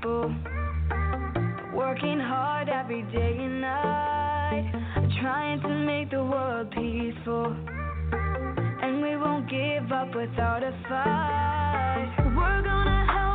People. Working hard every day and night. Trying to make the world peaceful. And we won't give up without a fight. We're gonna help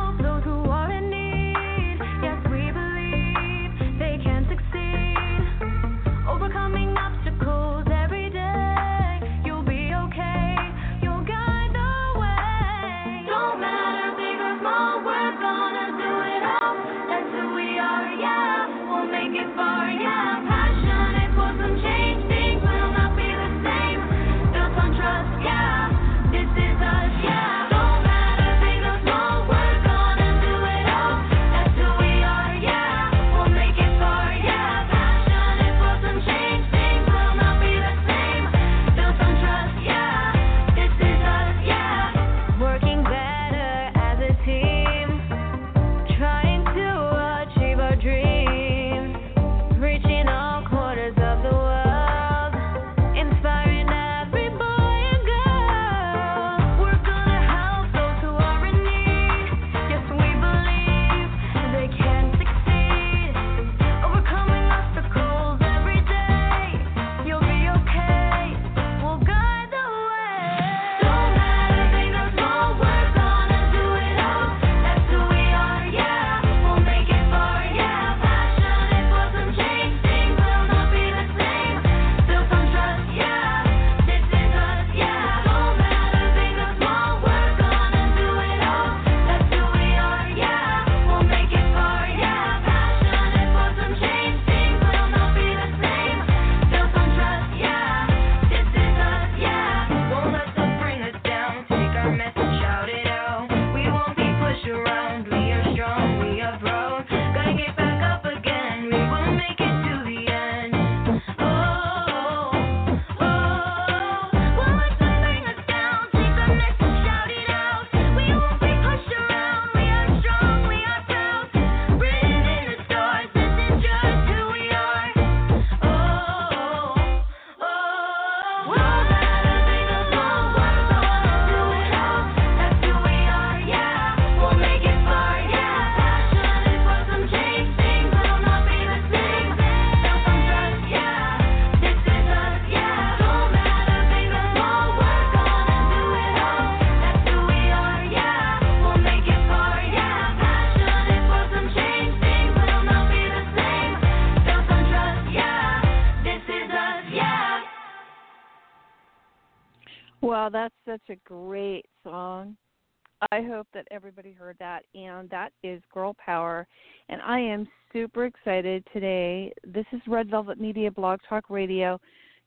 I hope that everybody heard that. And that is Girl Pow-R. And I am super excited today. This is Red Velvet Media Blog Talk Radio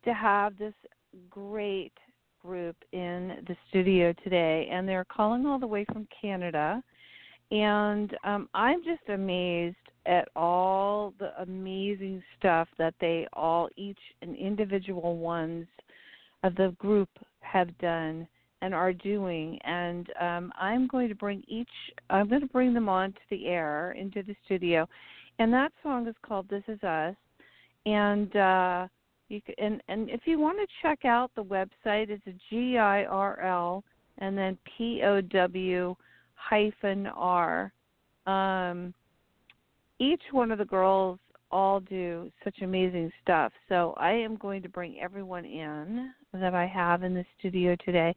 to have this great group in the studio today. And they're calling all the way from Canada. And um, I'm just amazed at all the amazing stuff that they all, each and individual ones of the group have done and are doing. And um, I'm going to bring each, I'm going to bring them on to the air into the studio. And that song is called "This Is Us." And uh, you can, and and if you want to check out the website, it's G I R L and then P O W hyphen R. Um, each one of the girls all do such amazing stuff. So I am going to bring everyone in that I have in the studio today.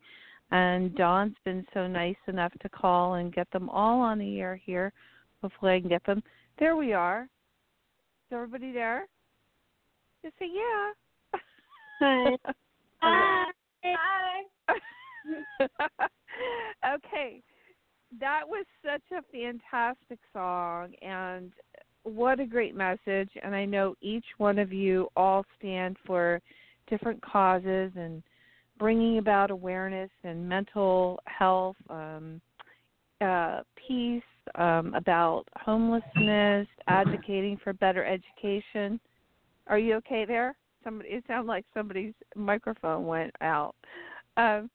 And Dawn's been so nice enough to call and get them all on the air here. Hopefully I can get them. There we are. Is everybody there? Just say yeah. Hi. Hi. okay. That was such a fantastic song and what a great message. And I know each one of you all stand for different causes and bringing about awareness and mental health, um, uh, peace, um, about homelessness, advocating for better education. Are you okay there? Somebody, it sounded like somebody's microphone went out. Um,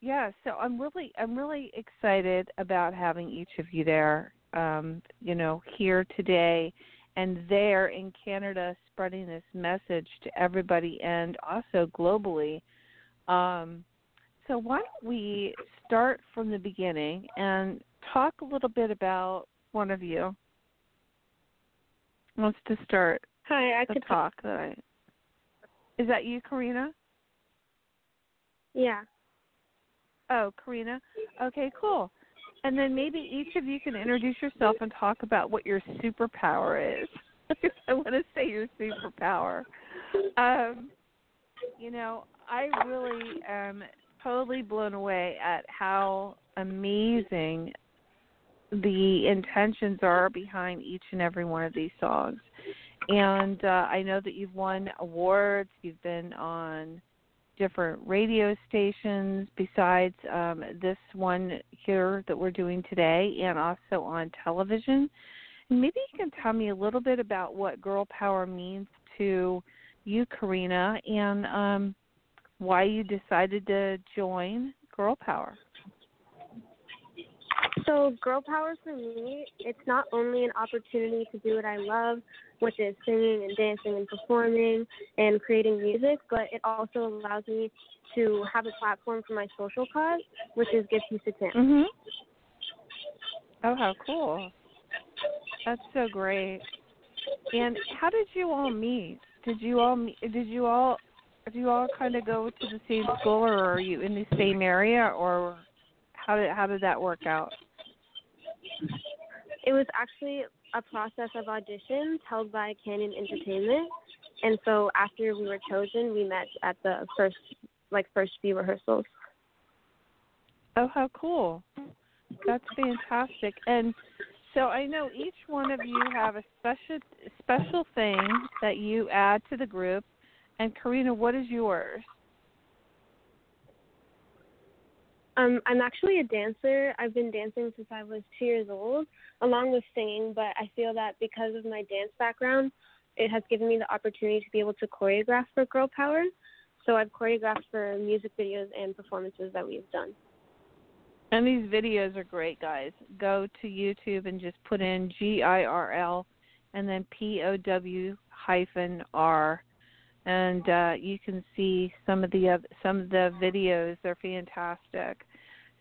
yeah, so I'm really, I'm really excited about having each of you there. Um, you know, here today and there in Canada, spreading this message to everybody and also globally. Um, so why don't we start from the beginning and talk a little bit about one of you wants to start Hi, I could talk that I is that you, Karina? Yeah. Oh, Karina. Okay, cool. And then maybe each of you can introduce yourself and talk about what your superpower is. I want to say your superpower. Um, you know, I really am totally blown away at how amazing the intentions are behind each and every one of these songs. And uh, I know that you've won awards, you've been on different radio stations besides um, this one here that we're doing today, and also on television. Maybe you can tell me a little bit about what girl power means to you, Karina, and um, why you decided to join Girl Pow-R. So, girl power for me, it's not only an opportunity to do what I love, which is singing and dancing and performing and creating music, but it also allows me to have a platform for my social cause, which is Give Peace a Chance. Mhm. Oh, how cool! That's so great. And how did you all meet? Did you all did you all did you all kind of go to the same school, or are you in the same area, or how did how did that work out? It was actually a process of auditions held by Canyon Entertainment, and so after we were chosen, we met at the first like first few rehearsals. Oh, how cool! That's fantastic. And so I know each one of you have a special special thing that you add to the group. And Karina, what is yours? Um, I'm actually a dancer. I've been dancing since I was two years old, along with singing. But I feel that because of my dance background, it has given me the opportunity to be able to choreograph for Girl Pow-R. So I've choreographed for music videos and performances that we've done. And these videos are great, guys. Go to YouTube and just put in G I R L and then P O W hyphen R, and uh, you can see some of the oth- some of the videos. They're fantastic.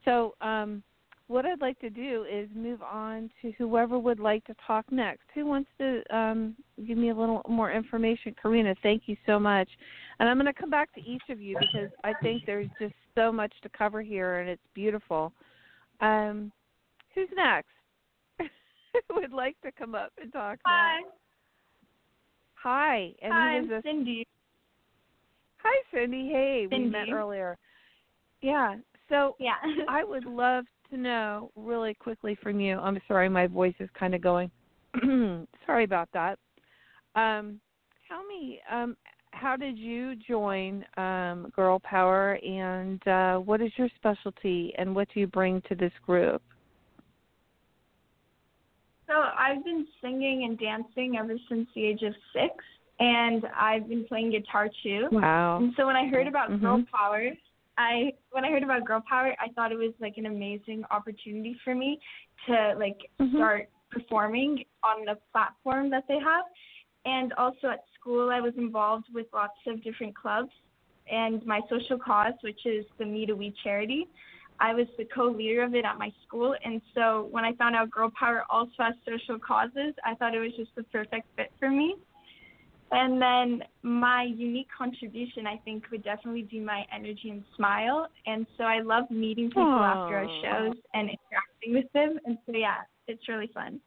So, um, what I'd like to do is move on to whoever would like to talk next. Who wants to um, give me a little more information? Karina, thank you so much. And I'm going to come back to each of you because I think there's just so much to cover here, and it's beautiful. Um, who's next? Who would like to come up and talk Hi. Hi. And Hi, I'm? Cindy. Hi, Cindy. Hey, we met earlier. Yeah. So Yeah. I would love to know really quickly from you. I'm sorry, my voice is kind of going. sorry about that. Um, tell me, um, how did you join um, Girl Pow-R, and uh, what is your specialty, and what do you bring to this group? so I've been singing and dancing ever since the age of six, and I've been playing guitar too. Wow. And so when I heard about Girl Mhm. Power, I when I heard about Girl Pow-R, I thought it was like an amazing opportunity for me to like Mhm. start performing on the platform that they have. And also at school, I was involved with lots of different clubs. And my social cause, which is the Me to We charity, I was the co-leader of it at my school. And so when I found out Girl Pow-R also has social causes, I thought it was just the perfect fit for me. And then my unique contribution, I think, would definitely be my energy and smile. And so I love meeting people after our shows and interacting with them. And so, yeah, it's really fun.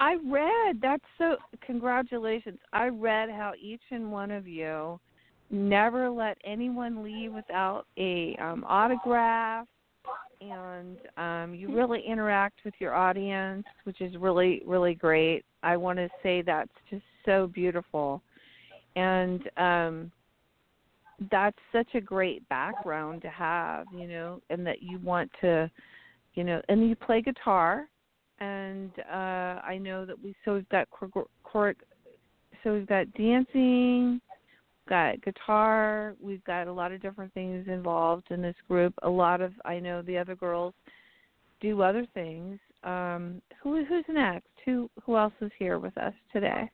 I read that's so congratulations. I read how each and one of you never let anyone leave without a um autograph and um, you really interact with your audience, which is really really great. I want to say that's just so beautiful, and um, that's such a great background to have, you know, and that you want to, you know, and you play guitar, and uh, I know that we so we've got chor- so we've got dancing, got guitar, we've got a lot of different things involved in this group. A lot of I know the other girls do other things. Um, who who's next? Who who else is here with us today?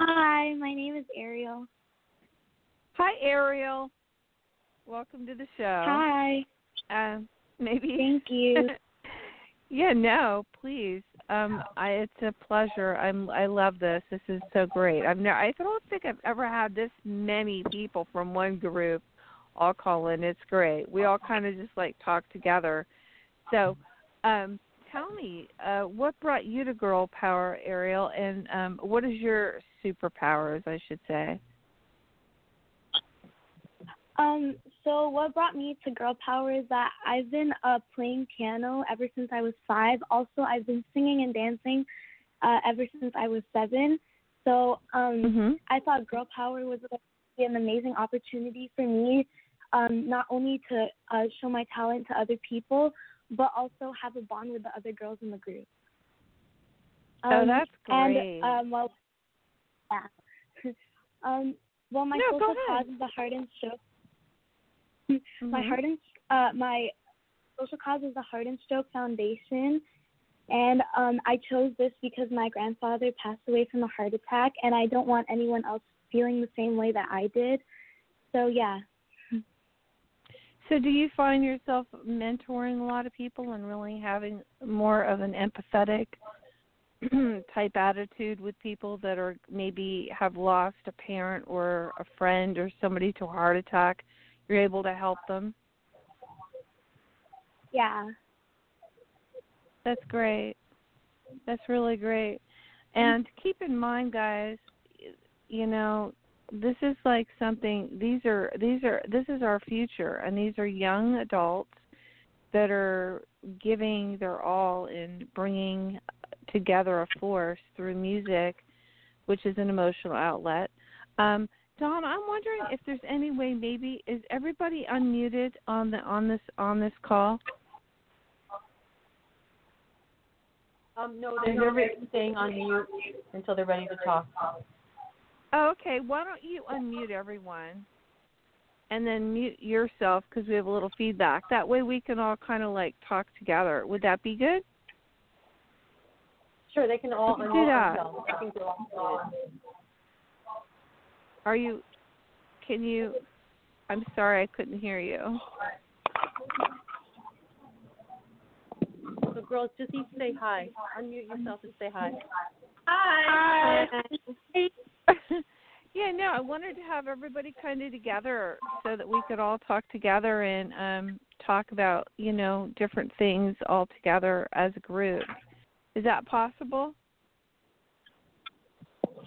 Hi, my name is Ariel. Hi, Ariel. Welcome to the show. Hi. Um, maybe. Thank you. yeah, no, please. Um, I it's a pleasure. I'm I love this. This is so great. I've never I don't think I've ever had this many people from one group all call in. It's great. We all kind of just like talk together. So, um, tell me, uh, what brought you to Girl Pow-R, Ariel, and um, what is your superpowers, I should say? Um, so what brought me to Girl Pow-R is that I've been uh, playing piano ever since I was five. Also, I've been singing and dancing uh, ever since I was seven. So um, mm-hmm. I thought Girl Pow-R was an amazing opportunity for me, um, not only to uh, show my talent to other people, but also have a bond with the other girls in the group. Oh, um, oh, that's great. And um, well, yeah. um, well, my no, social cause is the heart and stroke mm-hmm. my heart and uh, my social cause is the Heart and Stroke Foundation, and um, I chose this because my grandfather passed away from a heart attack, and I don't want anyone else feeling the same way that I did. So yeah. So do you find yourself mentoring a lot of people and really having more of an empathetic type attitude with people that are maybe have lost a parent or a friend or somebody to a heart attack? you're able to help them. Yeah. That's great. That's really great. And keep in mind guys, you know, this is like something these are these are this is our future and these are young adults that are giving their all in bringing together a force through music which is an emotional outlet um, Dawn, I'm wondering if there's any way maybe is everybody unmuted on the on this on this call? Um, no, they're staying on mute until they're ready to talk. Oh, okay. Why don't you unmute everyone, and then mute yourself because we have a little feedback. That way we can all kind of like talk together. Would that be good? Sure, they can all unmute do that. themselves. I think they're all are you? Can you? I'm sorry, I couldn't hear you. So, girls, just each say hi. Unmute yourself and say hi. Hi. Hi. yeah, no, I wanted to have everybody kind of together so that we could all talk together and um talk about, you know, different things all together as a group. Is that possible?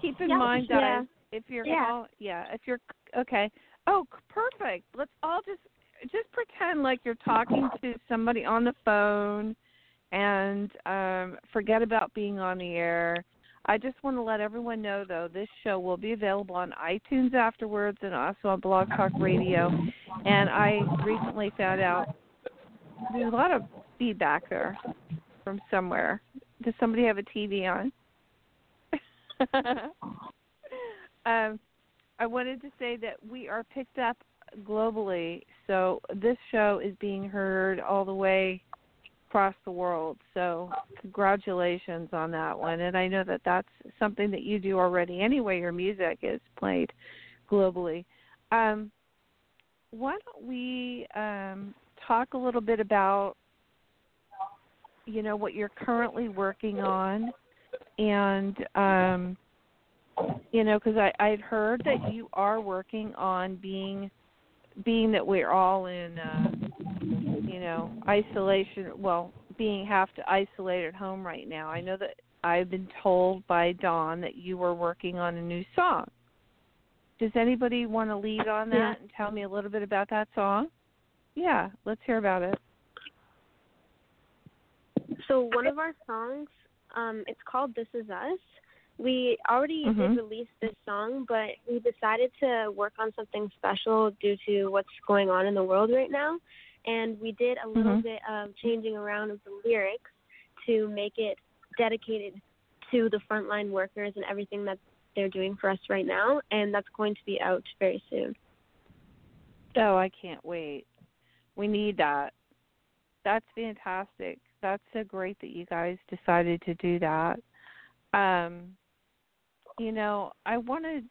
Keep in yeah, mind, guys, yeah. If you're yeah. Call, yeah, if you're okay. Oh, perfect. Let's all just just pretend like you're talking to somebody on the phone and um forget about being on the air. I just want to let everyone know though this show will be available on iTunes afterwards and also on Blog Talk Radio. And I recently found out there's a lot of feedback there from somewhere. Does somebody have a TV on? Um, I wanted to say that we are picked up globally, so this show is being heard all the way across the world. So congratulations on that one. And I know that that's something that you do already anyway. Your music is played globally. Um, why don't we um, talk a little bit about you know what you're currently working on and um, you know, because I I'd heard that you are working on being, being that we're all in, uh, you know, isolation. Well, being have to isolate at home right now. I know that I've been told by Dawn that you were working on a new song. Does anybody want to lead on that yeah. and tell me a little bit about that song? Yeah, let's hear about it. So one of our songs, um, it's called "This Is Us." We already Mhm. did release this song, but we decided to work on something special due to what's going on in the world right now, and we did a little Mhm. bit of changing around of the lyrics to make it dedicated to the frontline workers and everything that they're doing for us right now, and that's going to be out very soon. Oh, I can't wait. We need that. That's fantastic. That's so great that you guys decided to do that. Um, you know, I wanted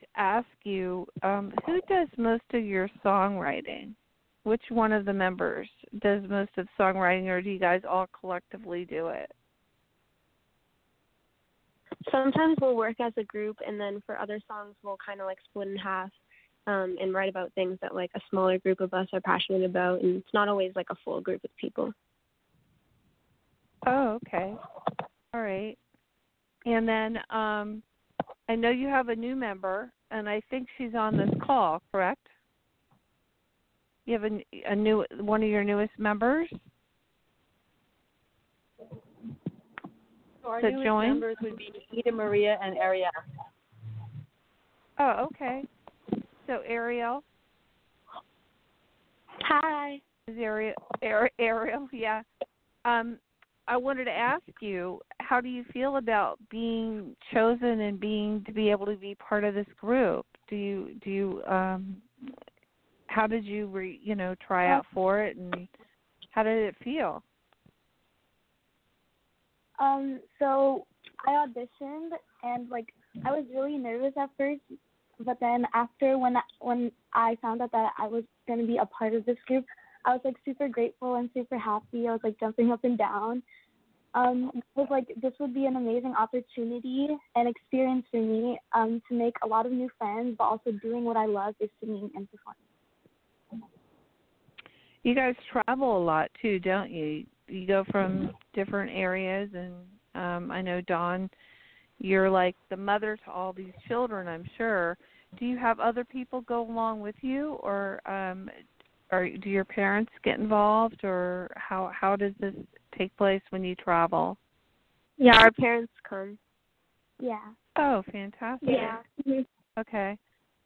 to ask you, um, who does most of your songwriting? Which one of the members does most of the songwriting, or do you guys all collectively do it? Sometimes we'll work as a group, and then for other songs, we'll kind of like split in half um, and write about things that like a smaller group of us are passionate about, and it's not always like a full group of people. Oh, okay. All right. And then um I know you have a new member and I think she's on this call, correct? You have a, a new one of your newest members? So our To newest join? members would be Ida Maria and Ariel. Oh, okay. So Ariel Hi. is Ariel Ar- Ariel, yeah. Um I wanted to ask you, how do you feel about being chosen and being to be able to be part of this group? Do you do you um how did you re, you know try out for it and how did it feel? Um, so I auditioned and like I was really nervous at first, but then after when I, when I found out that I was going to be a part of this group, I was like super grateful and super happy. I was like jumping up and down. Um, was like this would be an amazing opportunity and experience for me um, to make a lot of new friends, but also doing what I love is singing and performing. You guys travel a lot too, don't you? You go from different areas and um I know Dawn you're like the mother to all these children, I'm sure. Do you have other people go along with you or um or do your parents get involved or how how does this take place when you travel? Yeah, our parents come. Yeah. Oh, fantastic. Mhm. Okay.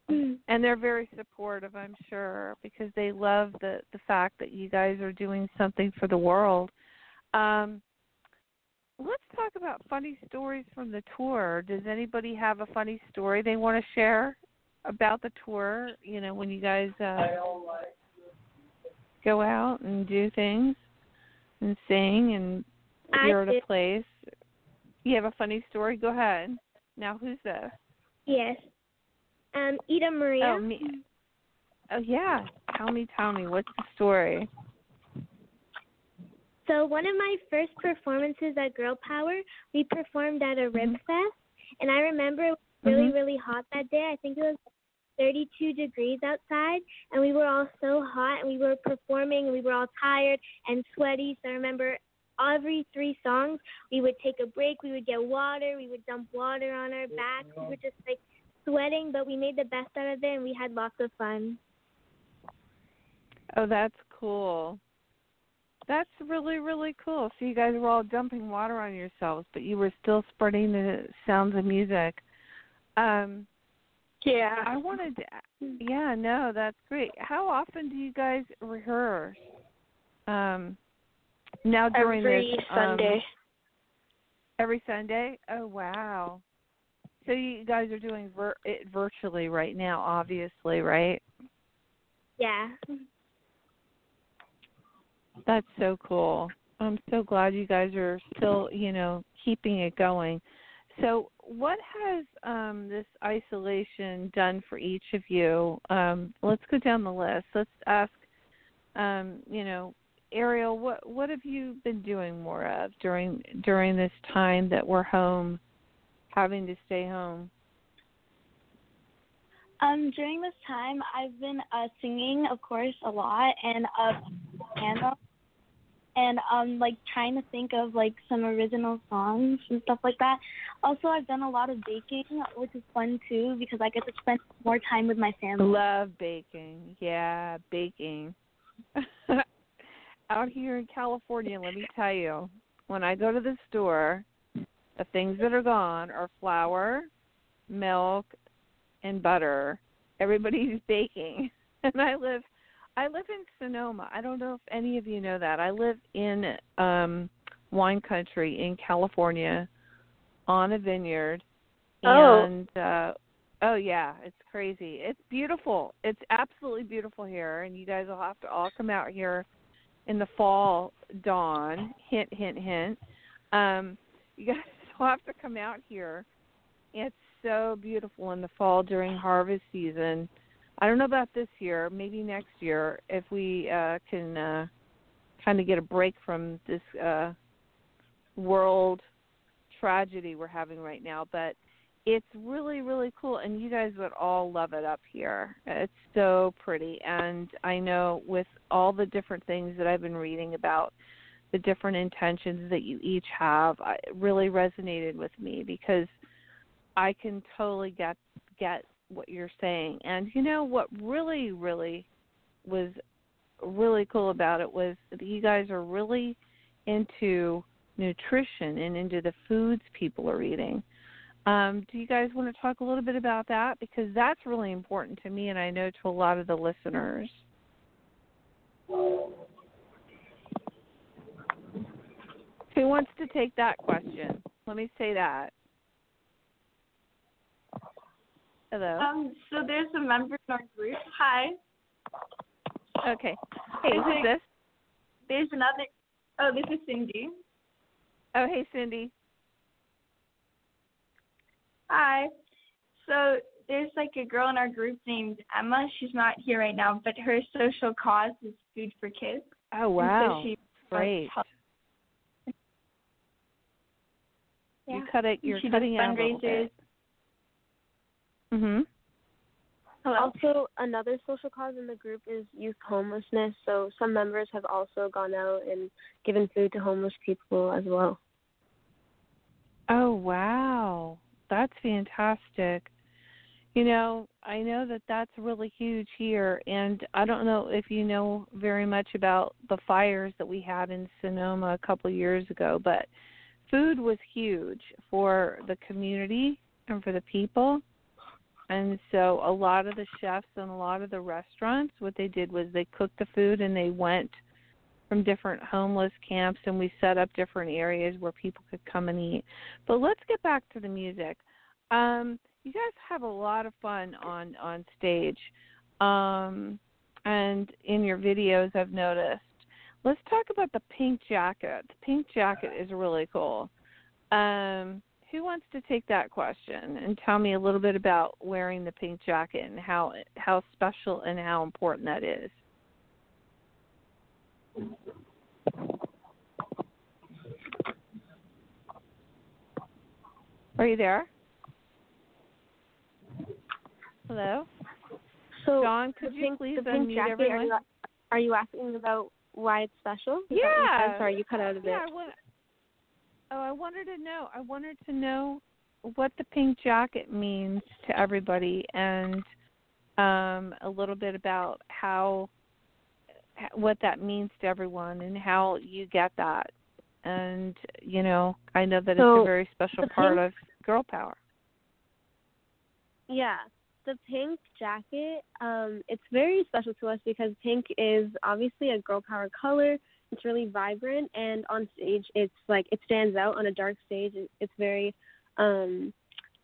And they're very supportive, I'm sure, because they love the the fact that you guys are doing something for the world. Um let's talk about funny stories from the tour. Does anybody have a funny story they want to share about the tour, you know, when you guys uh go out and do things and sing and I you're at a place. You have a funny story? Go ahead. Now who's this? Yes. Um, Ida Maria. Oh, me. Oh, yeah. Tell me, tell me. What's the story? So one of my first performances at Girl Pow-R, we performed at a rib Mhm. fest, and I remember it was really Mhm. really hot that day. I think it was 32 degrees outside, and we were all so hot, and we were performing, and we were all tired and sweaty. So I remember every three songs, we would take a break, we would get water, we would dump water on our backs. We were just like sweating, but we made the best out of it, and we had lots of fun. Oh, that's cool. That's really, really cool. So you guys were all dumping water on yourselves, but you were still spreading the sounds of music. Um, Yeah. I wanted to, yeah, no, that's great. How often do you guys rehearse? Um, now during Every this um, Sunday. Every Sunday? Oh wow! So you guys are doing vir- it virtually right now, obviously, right? Yeah. That's so cool. I'm so glad you guys are still, you know, keeping it going. So, what has um, this isolation done for each of you? Um, let's go down the list. Let's ask, um, you know, Ariel, what what have you been doing more of during during this time that we're home, having to stay home? Um, during this time, I've been uh, singing, of course, a lot, and uh, piano, and um, like trying to think of like some original songs and stuff like that. Also, I've done a lot of baking, which is fun too because I get to spend more time with my family. Love baking. Yeah, baking. Out here in California, let me tell you, when I go to the store, the things that are gone are flour, milk, and butter. Everybody's baking, and I live I live in Sonoma. I don't know if any of you know that. I live in um wine country in California on a vineyard. Oh. And uh oh yeah, it's crazy. It's beautiful. It's absolutely beautiful here and you guys will have to all come out here in the fall dawn. Hint hint hint. Um you guys will have to come out here. It's so beautiful in the fall during harvest season I don't know about this year. Maybe next year, if we uh, can uh, kind of get a break from this uh, world tragedy we're having right now. But it's really, really cool, and you guys would all love it up here. It's so pretty, and I know with all the different things that I've been reading about the different intentions that you each have, really resonated with me because I can totally get get what you're saying. And you know what really, really was really cool about it was that you guys are really into nutrition and into the foods people are eating. Um, do you guys want to talk a little bit about that? Because that's really important to me and I know to a lot of the listeners. Who wants to take that question? Let me say that. Hello. Um, so there's a member in our group. Hi. Okay. Hey, who's this? There's another. Oh, this is Cindy. Oh, hey, Cindy. Hi. So there's like a girl in our group named Emma. She's not here right now, but her social cause is food for kids. Oh wow. And so she Great. Yeah. You cut it. You're she cutting does out a little fundraisers. bit. Mhm. Also, another social cause in the group is youth homelessness. So some members have also gone out and given food to homeless people as well. Oh wow, that's fantastic. You know, I know that that's really huge here, and I don't know if you know very much about the fires that we had in Sonoma a couple of years ago, but food was huge for the community and for the people. And so a lot of the chefs and a lot of the restaurants, what they did was they cooked the food and they went from different homeless camps and we set up different areas where people could come and eat. But let's get back to the music. Um, you guys have a lot of fun on on stage, um, and in your videos, I've noticed. Let's talk about the pink jacket. The pink jacket is really cool. Um, who wants to take that question and tell me a little bit about wearing the pink jacket and how how special and how important that is? Are you there? Hello? So, John, could the you pink, please the pink unmute jacket, everyone? Are you, are you asking about why it's special? Is that what you Yeah. Sorry, you cut out a bit. Yeah, I want, oh, I wanted to know. I wanted to know what the pink jacket means to everybody, and um, a little bit about how what that means to everyone and how you get that. And you know, I know that it's a very special part pink- of girl power. Yeah, the pink jacket, um, it's very special to us because pink is obviously a girl power color. It's really vibrant, and on stage, it's like it stands out on a dark stage. It- It's very, um,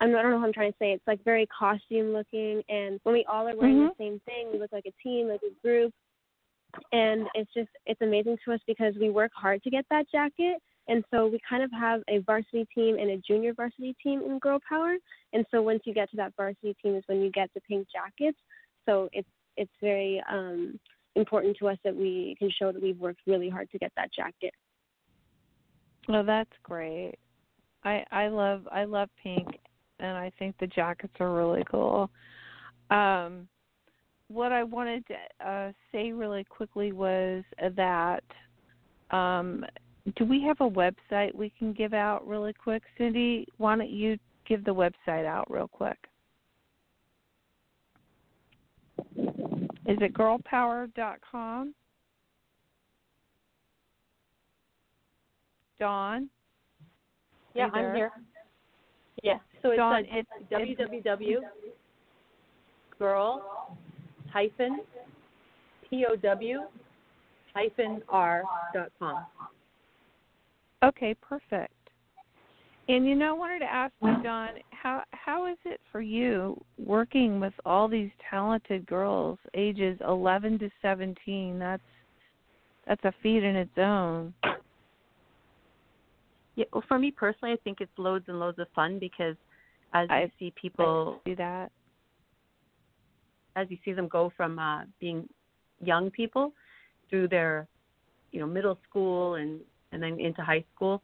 I'm, I don't know how I'm trying to say. It's like very costume looking, and when we all are wearing Mhm. the same thing, we look like a team, like a group, and it's just it's amazing to us because we work hard to get that jacket. And so we kind of have a varsity team and a junior varsity team in Girl Pow-R. And so once you get to that varsity team is when you get the pink jackets. So it's it's very um, important to us that we can show that we've worked really hard to get that jacket. Well, that's great. I I love I love pink, and I think the jackets are really cool. Um, what I wanted to uh, say really quickly was that um, do we have a website we can give out really quick, Cindy? Why don't you give the website out real quick? Is it girlpower.com? Dawn? Yeah, Are you there? I'm here. Yeah. So it's, Dawn, it's, it's www girl hyphen pow hyphen r dot com. Okay, perfect. And you know, I wanted to ask you, Dawn, how how is it for you working with all these talented girls, ages eleven to seventeen? That's that's a feat in its own. Yeah, well, for me personally, I think it's loads and loads of fun because as I- you see people, see that. as you see them go from uh, being young people through their, you know, middle school and and then into high school,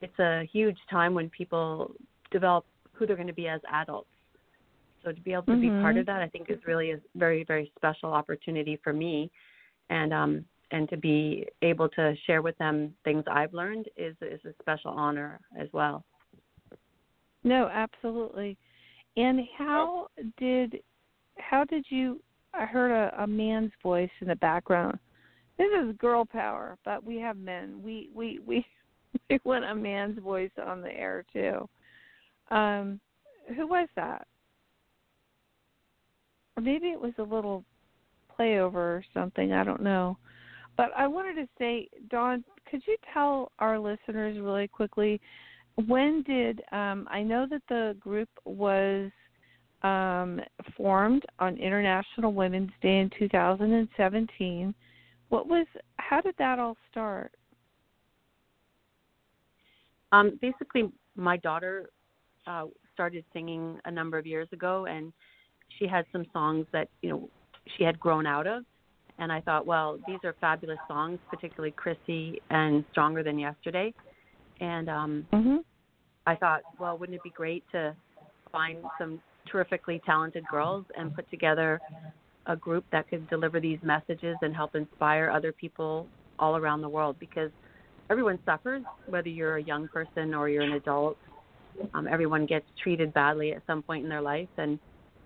it's a huge time when people develop who they're going to be as adults. So to be able to be part Mhm. of that, I think is really a very very special opportunity for me, and um and to be able to share with them things I've learned is is a special honor as well. No, absolutely. And how did how did you I heard a, a man's voice in the background. This is girl power, but we have men. We we we we want a man's voice on the air too. Um who was that? Or maybe it was a little playover or something, I don't know. But I wanted to say, Dawn, could you tell our listeners really quickly when did um, I know that the group was um, formed on International Women's Day in 2017? What was how did that all start? Um, basically, my daughter uh, started singing a number of years ago, and she had some songs that you know she had grown out of. And I thought, well, these are fabulous songs, particularly "Chrissy" and "Stronger Than Yesterday." And um, Mm-hmm. I thought, well, wouldn't it be great to find some terrifically talented girls and put together a group that could deliver these messages and help inspire other people all around the world because everyone suffers, whether you're a young person or you're an adult. Um, everyone gets treated badly at some point in their life, and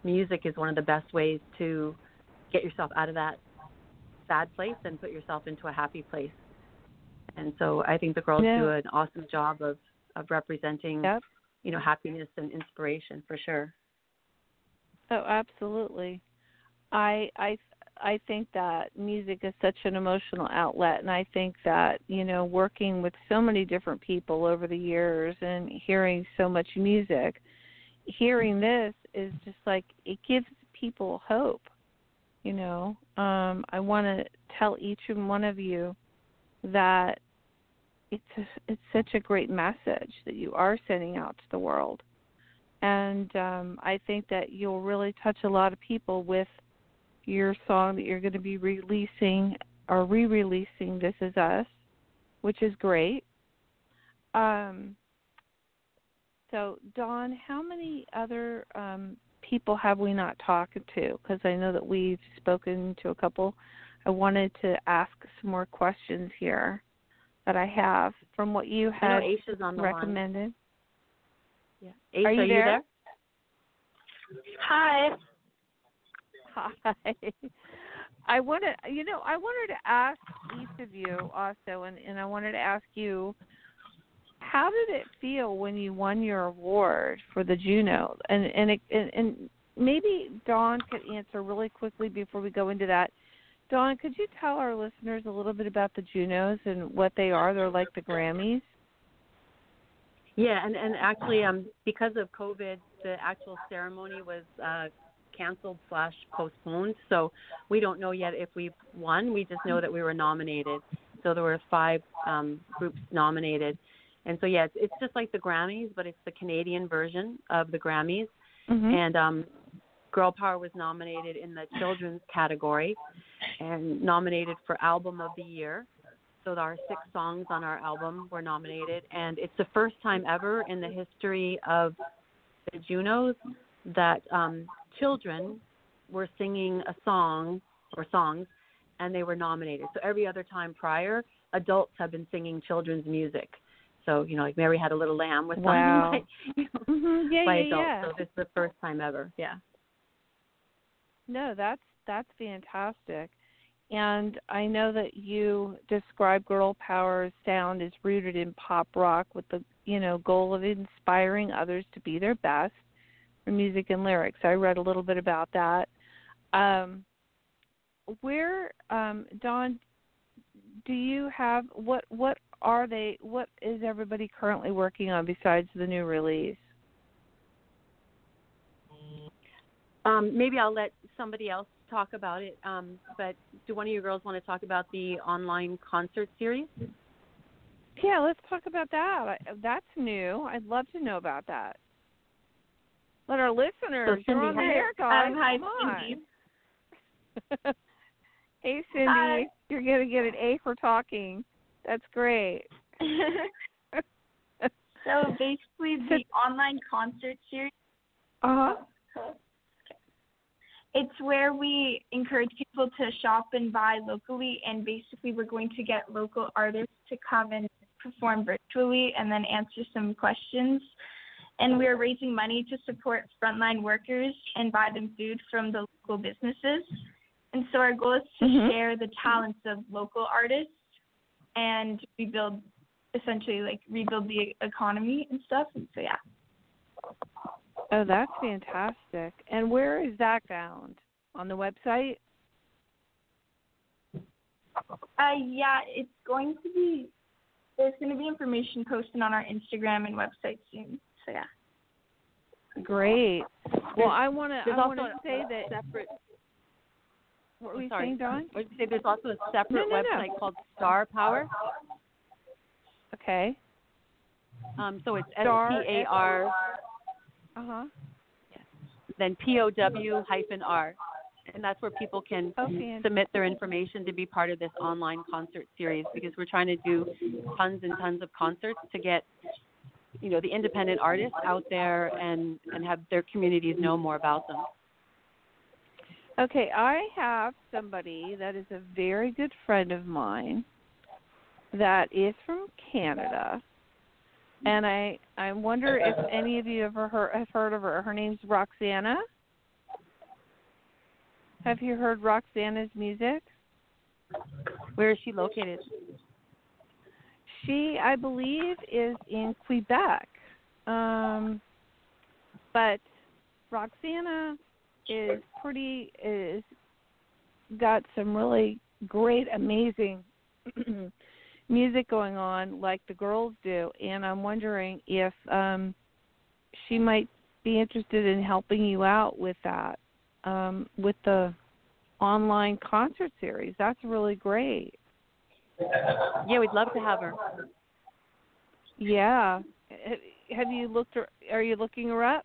music is one of the best ways to get yourself out of that sad place and put yourself into a happy place. And so I think the girls Yeah. do an awesome job of of representing, Yep. you know, happiness and inspiration for sure. Oh, absolutely. I I I think that music is such an emotional outlet and I think that, you know, working with so many different people over the years and hearing so much music, hearing this is just like it gives people hope. You know, um I want to tell each and one of you that it's a, it's such a great message that you are sending out to the world and um, I think that you'll really touch a lot of people with your song that you're going to be releasing or re-releasing. This is us, which is great. Um, so, Dawn, how many other um, people have we not talked to? Because I know that we've spoken to a couple. I wanted to ask some more questions here that I have from what you I know had Aisha's on the line. recommended. Yeah. Aisha, Are you there? Hi. Hi. I wanted, you know, I wanted to ask each of you also, and, and I wanted to ask you, how did it feel when you won your award for the Juno? And and it, and, and maybe Dawn could answer really quickly before we go into that. Dawn, could you tell our listeners a little bit about the Junos and what they are? They're like the Grammys. Yeah, and and actually, um, because of COVID, the actual ceremony was uh, canceled slash postponed. So we don't know yet if we won. We just know that we were nominated. So there were five um, groups nominated, and so yeah, it's, it's just like the Grammys, but it's the Canadian version of the Grammys. Mm-hmm. And um, Girl Pow-R was nominated in the children's category, and nominated for Album of the Year. So our six songs on our album were nominated, and it's the first time ever in the history of the Junos that um, children were singing a song or songs, and they were nominated. So every other time prior, adults have been singing children's music. So you know, like Mary Had a Little Lamb was sung Wow. by, you know, Mm-hmm. Yeah, by yeah, adults. yeah. So this is the first time ever. Yeah. No, that's that's fantastic. and I know that you describe Girl Pow-R sound as rooted in pop rock with the you know goal of inspiring others to be their best for music and lyrics. I read a little bit about that. Um, where um, Dawn, do you have what what are they? What is everybody currently working on besides the new release? Um, maybe I'll let somebody else talk about it. Um, but do one of you girls want to talk about the online concert series? Yeah, let's talk about that. That's new. I'd love to know about that. Let our listeners. So you're on the air, guys. Um, hi, Come on. Cindy. hey, Cindy. Hi. You're gonna get an A for talking. That's great. so basically, the online concert series. Uh huh. It's where we encourage people to shop and buy locally, and basically, we're going to get local artists to come and perform virtually and then answer some questions. And we are raising money to support frontline workers and buy them food from the local businesses. And so, our goal is to Mhm. share the talents of local artists and rebuild, essentially, like rebuild the economy and stuff. And so, yeah. Oh, that's fantastic. And where is that found? On the website? Uh, yeah, it's going to be. There's going to be information posted on our Instagram and website soon. So yeah. Great. Well, I want to. I want to say that. separate. What were you sorry. saying, Dawn? I was gonna say there's also a separate No, no, no. website called Star Pow-R. Okay. Um, so it's S Star, T A R Uh huh. then P O W hyphen R, and that's where people can Oh, submit their information to be part of this online concert series because we're trying to do tons and tons of concerts to get you know the independent artists out there and and have their communities know more about them. Okay, I have somebody that is a very good friend of mine that is from Canada. And I I wonder if any of you ever heard have heard of her. Her name's Roxana. Have you heard Roxana's music? Where is she located? She, I believe, is in Quebec. Um, but Roxana is pretty is got some really great, amazing music going on, like the girls do, and I'm wondering if um, she might be interested in helping you out with that, um, with the online concert series. That's really great. Yeah, we'd love to have her. Yeah. Have- you looked? Her, are you looking her up?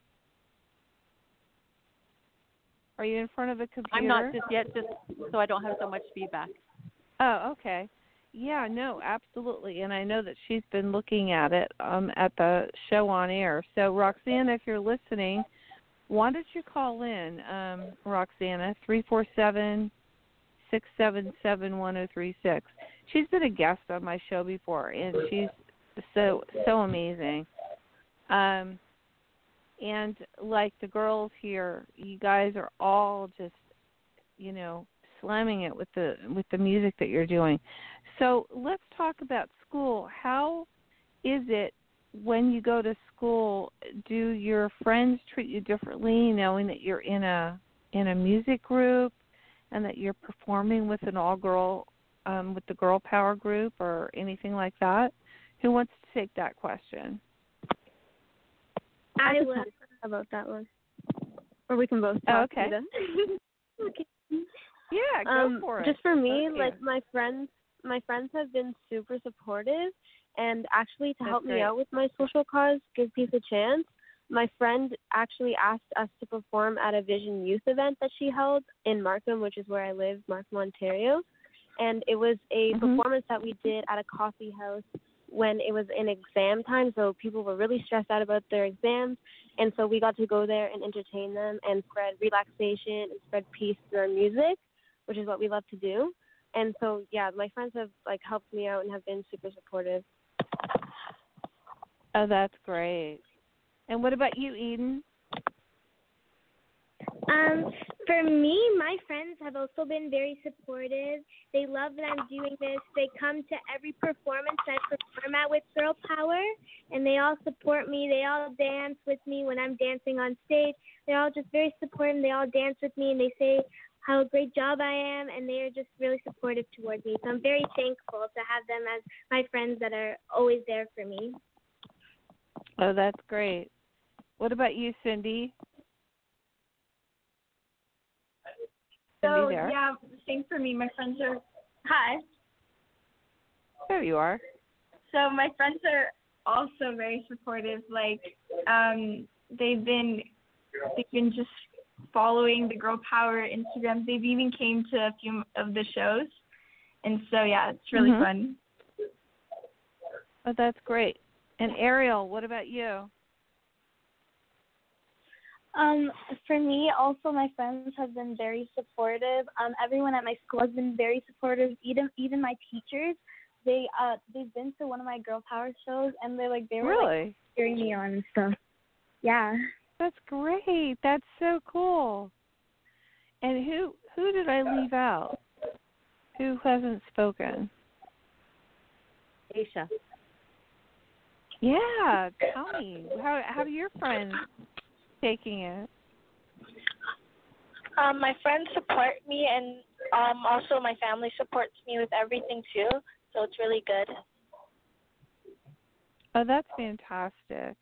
Are you in front of a computer? I'm not just yet, just so I don't have so much feedback. Oh, okay. Yeah, no, absolutely. And I know that she's been looking at it um at the show on air. So Roxana, if you're listening, why don't you call in, um, Roxana, three four seven six seven seven one oh three six. She's been a guest on my show before and she's so so amazing. Um and like the girls here, you guys are all just you know, slamming it with the with the music that you're doing. So let's talk about school. How is it when you go to school? Do your friends treat you differently, knowing that you're in a in a music group and that you're performing with an all girl um, with the Girl Pow-R group or anything like that? Who wants to take that question? I will about that one. Or we can both Oh, talk. okay. either. okay. Yeah, go um, for it. Just for me, Both of like you. my friends, my friends have been super supportive, and actually to That's help great. me out with my social cause, give peace a chance. My friend actually asked us to perform at a Vision Youth event that she held in Markham, which is where I live, Markham, Ontario. And it was a Mhm. performance that we did at a coffee house when it was in exam time, so people were really stressed out about their exams, and so we got to go there and entertain them and spread relaxation and spread peace through our music, which is what we love to do. And so yeah, my friends have like helped me out and have been super supportive. Oh, that's great. And what about you, Eden? Um, For me, my friends have also been very supportive. They love that I'm doing this. They come to every performance I perform at with Girl Pow-R, and they all support me. They all dance with me when I'm dancing on stage. They're all just very supportive. They all dance with me, and they say how great job I am, and they are just really supportive towards me. So I'm very thankful to have them as my friends that are always there for me. Oh, that's great. What about you, Cindy? So yeah, same for me. My friends are hi. There you are. So my friends are also very supportive. Like um they've been they've been just following the Girl Pow-R Instagram. They've even came to a few of the shows. And so yeah, it's really Mhm. fun. Oh, that's great. And Ariel, what about you? Um, for me, also my friends have been very supportive. Um, everyone at my school has been very supportive. Even even my teachers, they uh they've been to one of my Girl Pow-R shows and they're like they were like cheering me on and stuff. Yeah. That's great. That's so cool. And who who did I leave out? Who hasn't spoken? Aisha. Yeah, tell me. How how are your friends taking it? Um, my friends support me, and um, also my family supports me with everything too. So it's really good. Oh, that's fantastic.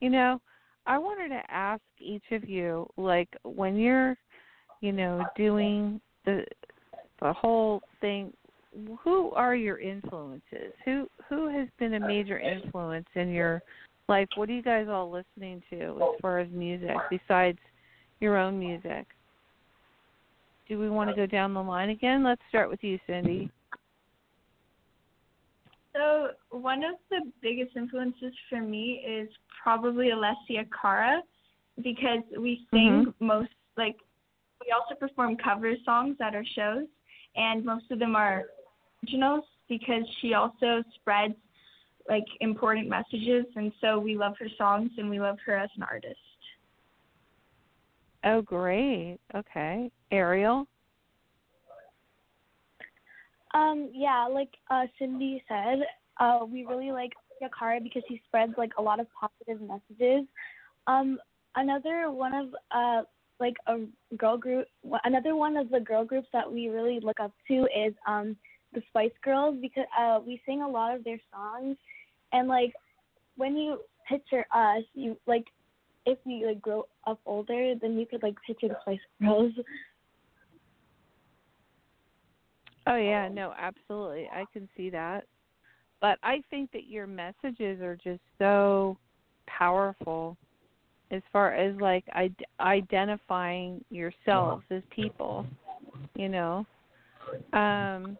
You know, I wanted to ask each of you, like when you're, you know, doing the the whole thing, who are your influences? Who who has been a major influence in your life? What are you guys all listening to as far as music besides your own music? Do we want to go down the line again? Let's start with you, Cindy. So one of the biggest influences for me is probably Alessia Cara because we sing mm-hmm. most like we also perform cover songs at our shows and most of them are originals because she also spreads like important messages and so we love her songs and we love her as an artist. Oh, great. Okay. Ariel? Um, yeah, like uh Cindy said, uh we really like Yakara because he spreads like a lot of positive messages. Um another one of uh like a girl group another one of the girl groups that we really look up to is um the Spice Girls because uh we sing a lot of their songs and like when you picture us you like if we like grow up older then you could like picture the Spice Girls. Oh yeah, no, absolutely. I can see that. But I think that your messages are just so powerful as far as like id- identifying yourselves as people, you know. Um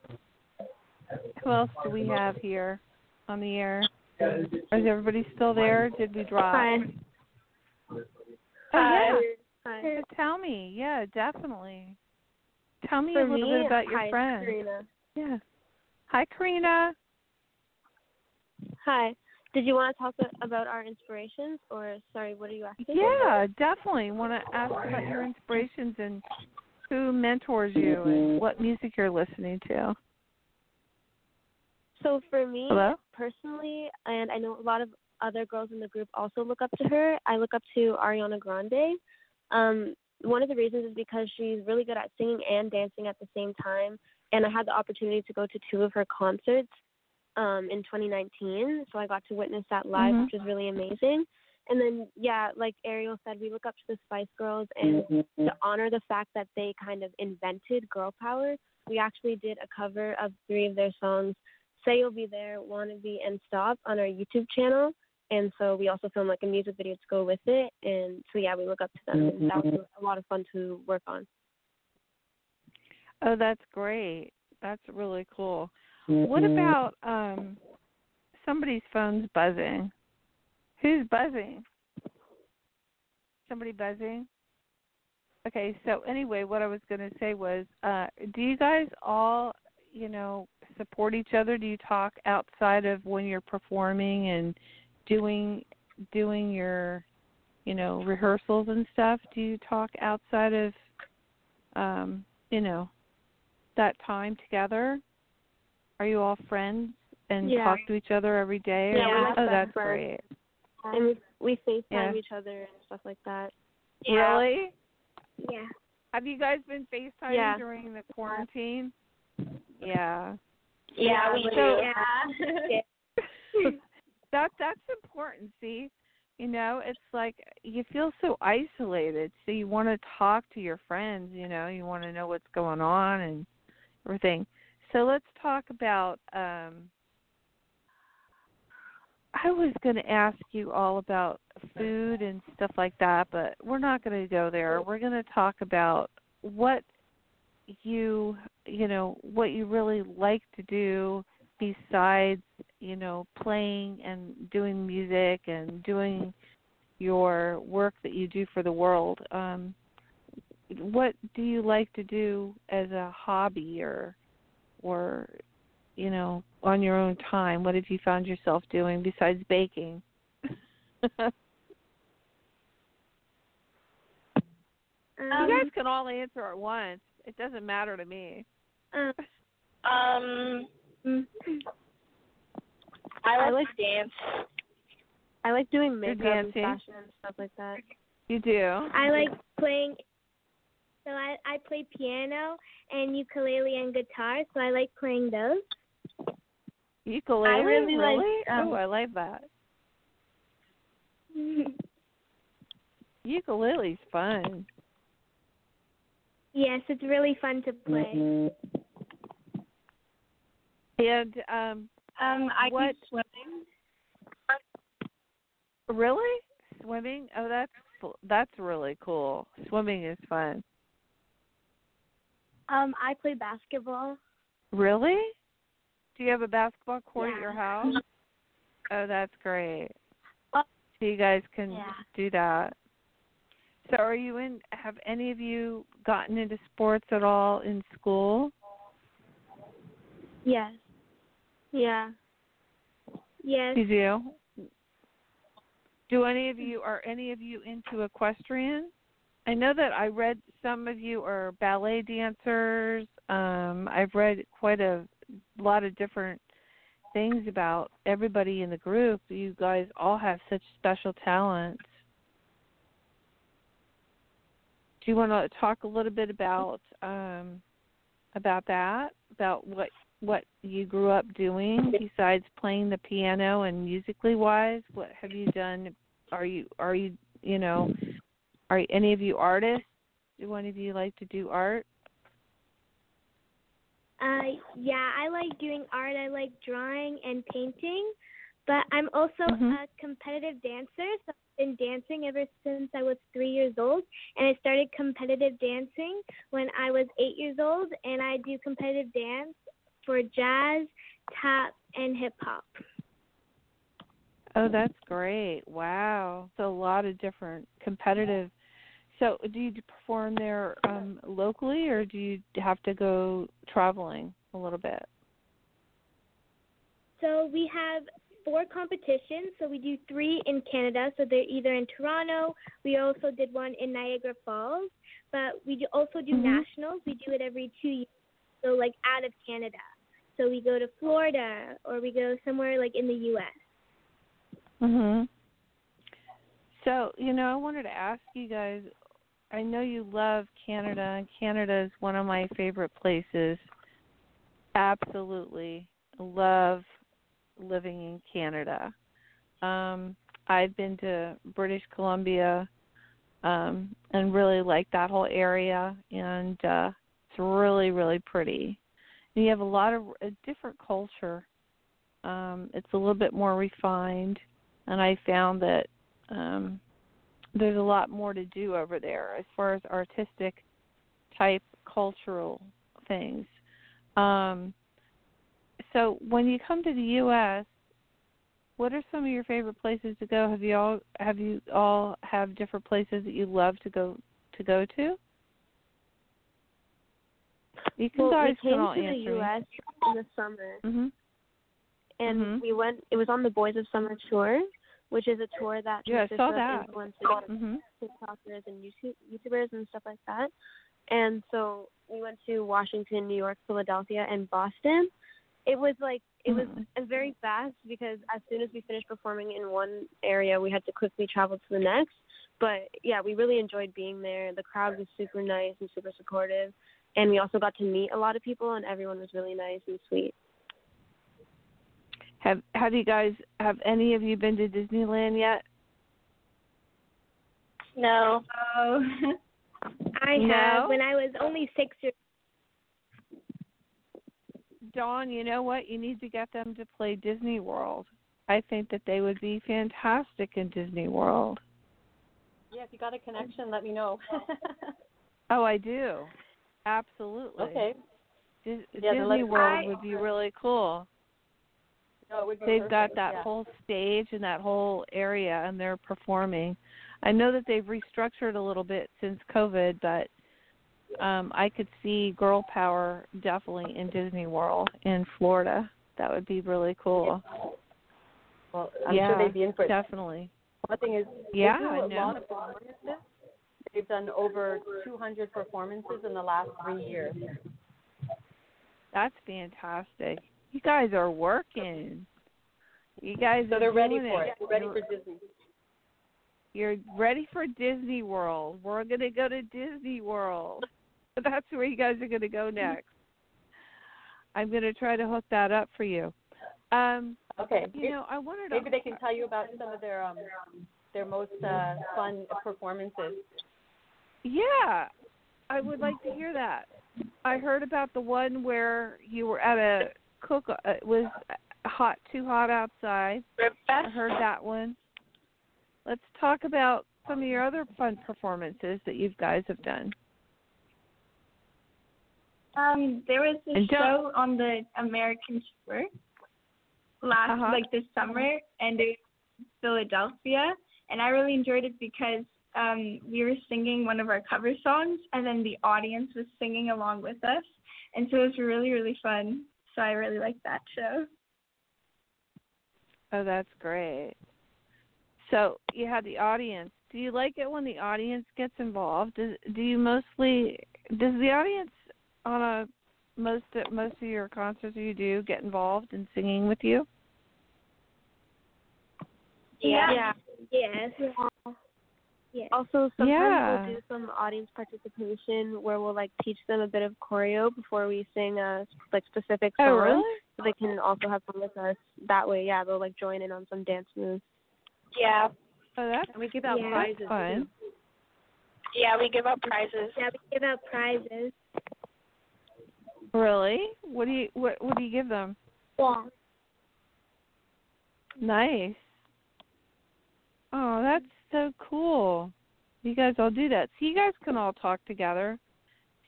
who else do we have here on the air? Is everybody still there? Did we drop? Hi. Oh yeah. Hi. So tell me. Yeah, definitely. Tell me For a little me, bit about your hi, it's friends. Karina. Yeah. Hi, Karina. Hi. Did you want to talk about our inspirations, or sorry, what are you asking? Yeah, definitely. Want to ask about your inspirations and who mentors you and what music you're listening to. So for me Hello? personally, and I know a lot of other girls in the group also look up to her. I look up to Ariana Grande. Um, one of the reasons is because she's really good at singing and dancing at the same time. And I had the opportunity to go to two of her concerts um, in 2019, so I got to witness that live, Mhm. which was really amazing. And then, yeah, like Ariel said, we look up to the Spice Girls, and to honor the fact that they kind of invented girl power, we actually did a cover of three of their songs, "Say You'll Be There," "Wannabe," and "Stop" on our YouTube channel. And so we also filmed like a music video to go with it. And so yeah, we look up to them, and that was a lot of fun to work on. Oh, that's great. That's really cool. What about um somebody's phone's buzzing? Who's buzzing? Somebody buzzing? Okay, so anyway, what I was going to say was uh do you guys all, you know, support each other? Do you talk outside of when you're performing and doing doing your, you know, rehearsals and stuff? Do you talk outside of um, you know, that time together? Are you all friends and Yeah. talk to each other every day? or Yeah, like oh, that's friends. great. And we we FaceTime Yeah. each other and stuff like that. Really? Yeah. Have you guys been FaceTiming Yeah. during the quarantine? Yeah. Yeah, we So- do. that that's important. See, you know, it's like you feel so isolated, so you want to talk to your friends. You know, you want to know what's going on and everything. So let's talk about. um I was going to ask you all about food and stuff like that, but we're not going to go there. We're going to talk about what you, you know, what you really like to do besides, you know, playing and doing music and doing your work that you do for the world. Um what do you like to do as a hobby or or you know, on your own time? What have you found yourself doing besides baking? you guys can all answer at once. It doesn't matter to me. Uh, Um, I I like, like- dance. I like doing You're makeup and dancing? fashion and stuff like that. You do. I like playing. So I I play piano and ukulele and guitar. So I like playing those. ukulele. I really like, um, oh, I like that. Ukulele's fun. Yes, it's really fun to play. And um Um, I What- do swimming. really swimming? Oh, that's that's really cool. Swimming is fun. Um, I play basketball. Really? Do you have a basketball court at your house? Oh, that's great. Uh, So you guys can yeah. do that. So are you in have any of you gotten into sports at all in school? Yes. Yeah. Yes. You do? Do any of you are any of you into equestrian? I know that I read some of you are ballet dancers. Um, I've read quite a lot of different things about everybody in the group. You guys all have such special talents. Do you want to talk a little bit about um, about that? About what what you grew up doing besides playing the piano and musically wise? What have you done? Are you are you you know are any of you artists? Do one of you like to do art? Uh, yeah, I like doing art. I like drawing and painting, but I'm also Mhm. a competitive dancer. So been dancing ever since I was three years old, and I started competitive dancing when I was eight years old. And I do competitive dance for jazz, tap, and hip hop. Oh, that's great. Wow. So a lot of different competitive. So do you perform there um locally or do you have to go traveling a little bit? So we have four competitions. So we do three in Canada. So they're either in Toronto. We also did one in Niagara Falls. But we do also do Mhm. nationals. We do it every two years. So like out of Canada. So we go to Florida or we go somewhere like in the U.S. Mhm. So, you know, I wanted to ask you guys I know you love Canada and Canada is one of my favorite places. Absolutely love living in Canada. Um I've been to British Columbia um and really like that whole area and uh it's really really pretty. And you have a lot of a different culture. Um it's a little bit more refined and I found that um, there's a lot more to do over there as far as artistic type cultural things. Um, so when you come to the U.S., what are some of your favorite places to go? Have you all have you all have different places that you love to go to go to? You can well, guys we came to the me. U.S. in the summer, Mhm. and Mhm. we went. It was on the Boys of Summer tour, which is a tour that Yeah, I consists saw of that. influencers, Mhm. TikTokers, and YouTube, YouTubers and stuff like that. and so we went to Washington, New York, Philadelphia, and Boston. It was like it was Mhm. very fast because as soon as we finished performing in one area, we had to quickly travel to the next. But yeah, we really enjoyed being there. The crowd was super nice and super supportive, and we also got to meet a lot of people, and everyone was really nice and sweet. Have Have you guys have any of you been to Disneyland yet? No. Oh. I No? have when I was only six years. Dawn, you know what? You need to get them to play Disney World. I think that they would be fantastic in Disney World. Yeah, if you got a connection, let me know. Oh, I do. Absolutely. okay. Dis- Yeah, Disney World I- would be really cool. No, it would be They've got that yeah. whole stage and that whole area, and they're performing. I know that they've restructured a little bit since COVID, but um I could see Girl Pow-R definitely in Disney World in Florida. That would be really cool. Well, I'm yeah, sure they'd be in for it. definitely. One thing is, Yeah, they do I a know. lot of performances. They've done over 200 performances in the last three years. That's fantastic. You guys are working. You guys So are they're ready for it. it. Ready for Disney. You're ready for Disney World. We're going to go to Disney World. That's where you guys are going to go next. I'm going to try to hook that up for you. Um, Okay. you know, I wanted to Maybe they can tell you about some of their um their most uh, fun performances. Yeah, I would like to hear that. I heard about the one where you were at a cook. uh, It was hot, too hot outside. I heard that one. Let's talk about some of your other fun performances that you guys have done. Um, there was a show on the American shore last Uh-huh. like this summer, and it was Philadelphia, and I really enjoyed it because um, we were singing one of our cover songs, and then the audience was singing along with us, and so it was really really fun. So I really liked that show. Oh, that's great. So you had the audience. Do you like it when the audience gets involved? Does, do you mostly does the audience on a most most of your concerts you do get involved in singing with you? Yeah. Yes. Yes. Also, sometimes Yeah. we'll do some audience participation where we'll like teach them a bit of choreo before we sing a like specific oh, song, Oh, really? so they can also have fun with us. That way, yeah, they'll like join in on some dance moves. Yeah. Oh, that's And we give out Yeah. prizes fun. Yeah, we give out prizes. Yeah, we give out prizes. Really? What do you what what do you give them? Yeah. Nice. Oh, that's so cool. You guys all do that. So you guys can all talk together.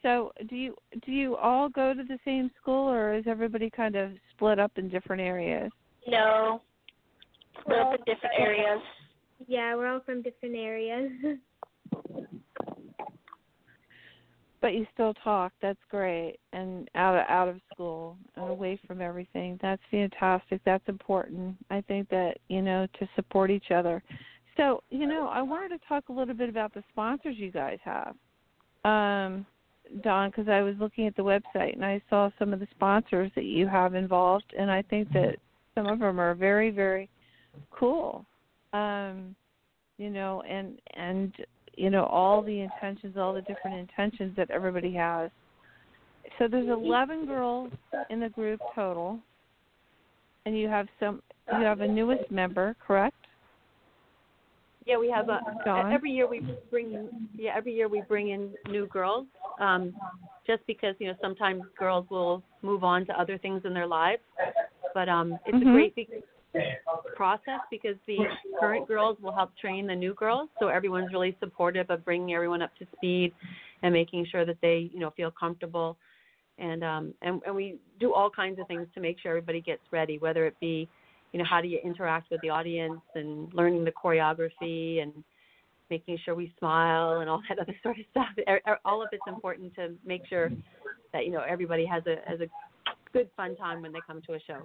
So do you do you all go to the same school or is everybody kind of split up in different areas? No. We're up in different areas. Yeah, we're all from different areas. But you still talk. That's great. And out of out of school and away from everything. That's fantastic. That's important. I think that, you know, to support each other. So, you know, I wanted to talk a little bit about the sponsors you guys have. Um Dawn, because I was looking at the website and I saw some of the sponsors that you have involved, and I think that some of them are very, very cool. Um, you know, and and you know all the intentions, all the different intentions that everybody has. So there's 11 girls in the group total, and you have some. You have a newest member, correct? Yeah, we have a Dawn? every year we bring in yeah every year we bring in new girls. Um, just because you know sometimes girls will move on to other things in their lives, but um, it's Mhm. a great process because the current girls will help train the new girls. So everyone's really supportive of bringing everyone up to speed and making sure that they you know feel comfortable. And um, and and we do all kinds of things to make sure everybody gets ready, whether it be you know how do you interact with the audience and learning the choreography and making sure we smile and all that other sort of stuff all of it's important to make sure that you know everybody has a has a good fun time when they come to a show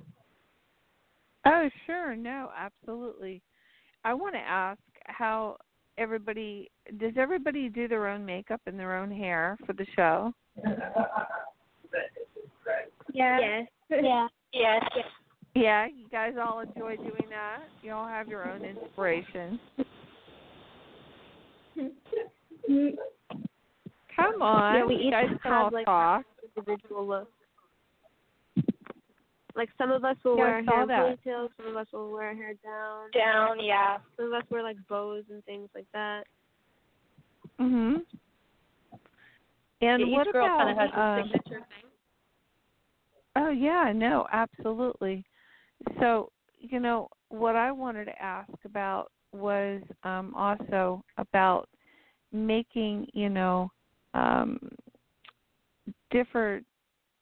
Oh, sure. No, absolutely. I want to ask how everybody does everybody do their own makeup and their own hair for the show? Yeah. Yes. Yeah. Yes. Yeah, you guys all enjoy doing that. You all have your own inspiration. Come on, yeah, we you each guys can have all like talk. individual looks. Like some of us will Yeah, wear saw hair that. ponytails, some of us will wear hair down. Down, yeah. Some of us wear like bows and things like that. Mhm. And Yeah, what each girl about kind of has a um, signature thing. Oh yeah, no, absolutely. So, you know, what I wanted to ask about was um also about making, you know, um different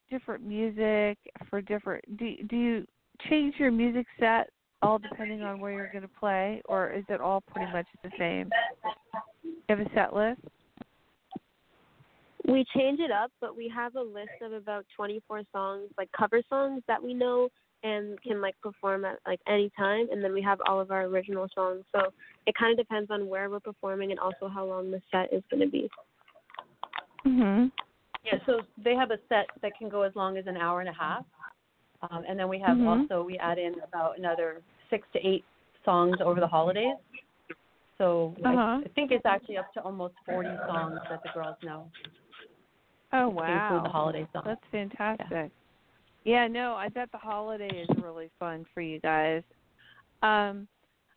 different music for different do do you change your music set all depending on where you're going to play or is it all pretty much the same? You have a set list? We change it up, but we have a list of about 24 songs, like cover songs that we know and can like perform at like any time. And then we have all of our original songs. So it kind of depends on where we're performing and also how long the set is going to be. Mhm. Yeah, so they have a set that can go as long as an hour and a half, um, and then we have Mhm. also we add in about another six to eight songs over the holidays. So I- Uh-huh. I, think it's actually up to almost forty songs that the girls know. Oh wow. include the holiday songs. That's fantastic. Yeah. no, I bet the holiday is really fun for you guys. Um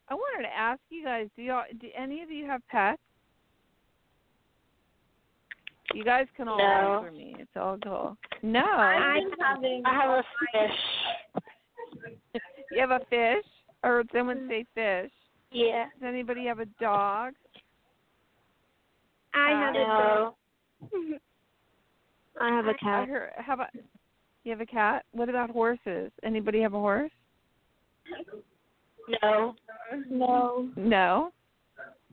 I wanted to ask you guys, do y'all do any of you have pets? You guys can all No. answer me. It's all cool. No. I'm having. I have a fish. you have a fish? Or did someone say fish? Yeah. Does anybody have a dog? I have a dog. I have a cat. heard, how about you have a cat? What about horses? Anybody have a horse? No. No. No.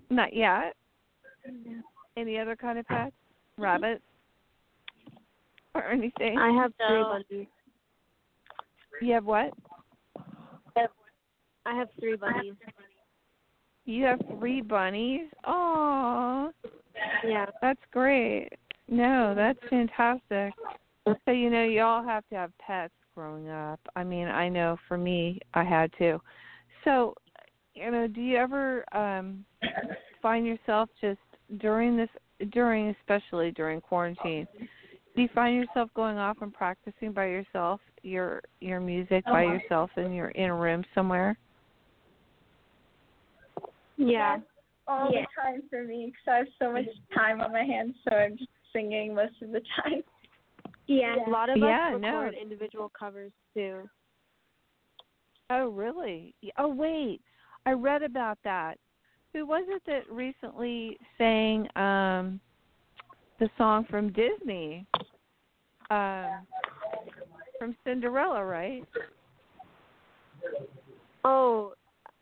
Not yet. Any other kind of pets? Rabbits? Or anything? I have three No. bunnies. You have what? I have three bunnies. You have three bunnies? Oh, Yeah. that's great. No, that's fantastic. So you know, you all have to have pets growing up. I mean, I know for me, I had to. So, you know, do you ever um find yourself just during this during especially during quarantine, do you find yourself going off and practicing by yourself your your music by uh-huh. yourself in your in a room somewhere? Yeah. all Yeah. the time for me because I have so much time on my hands, so I'm just singing most of the time. Yeah. A lot of Yeah, us no. record individual covers too. Oh, really? Oh, wait. I read about that. Who was it that recently sang um the song from Disney? Um from Cinderella, right? Oh,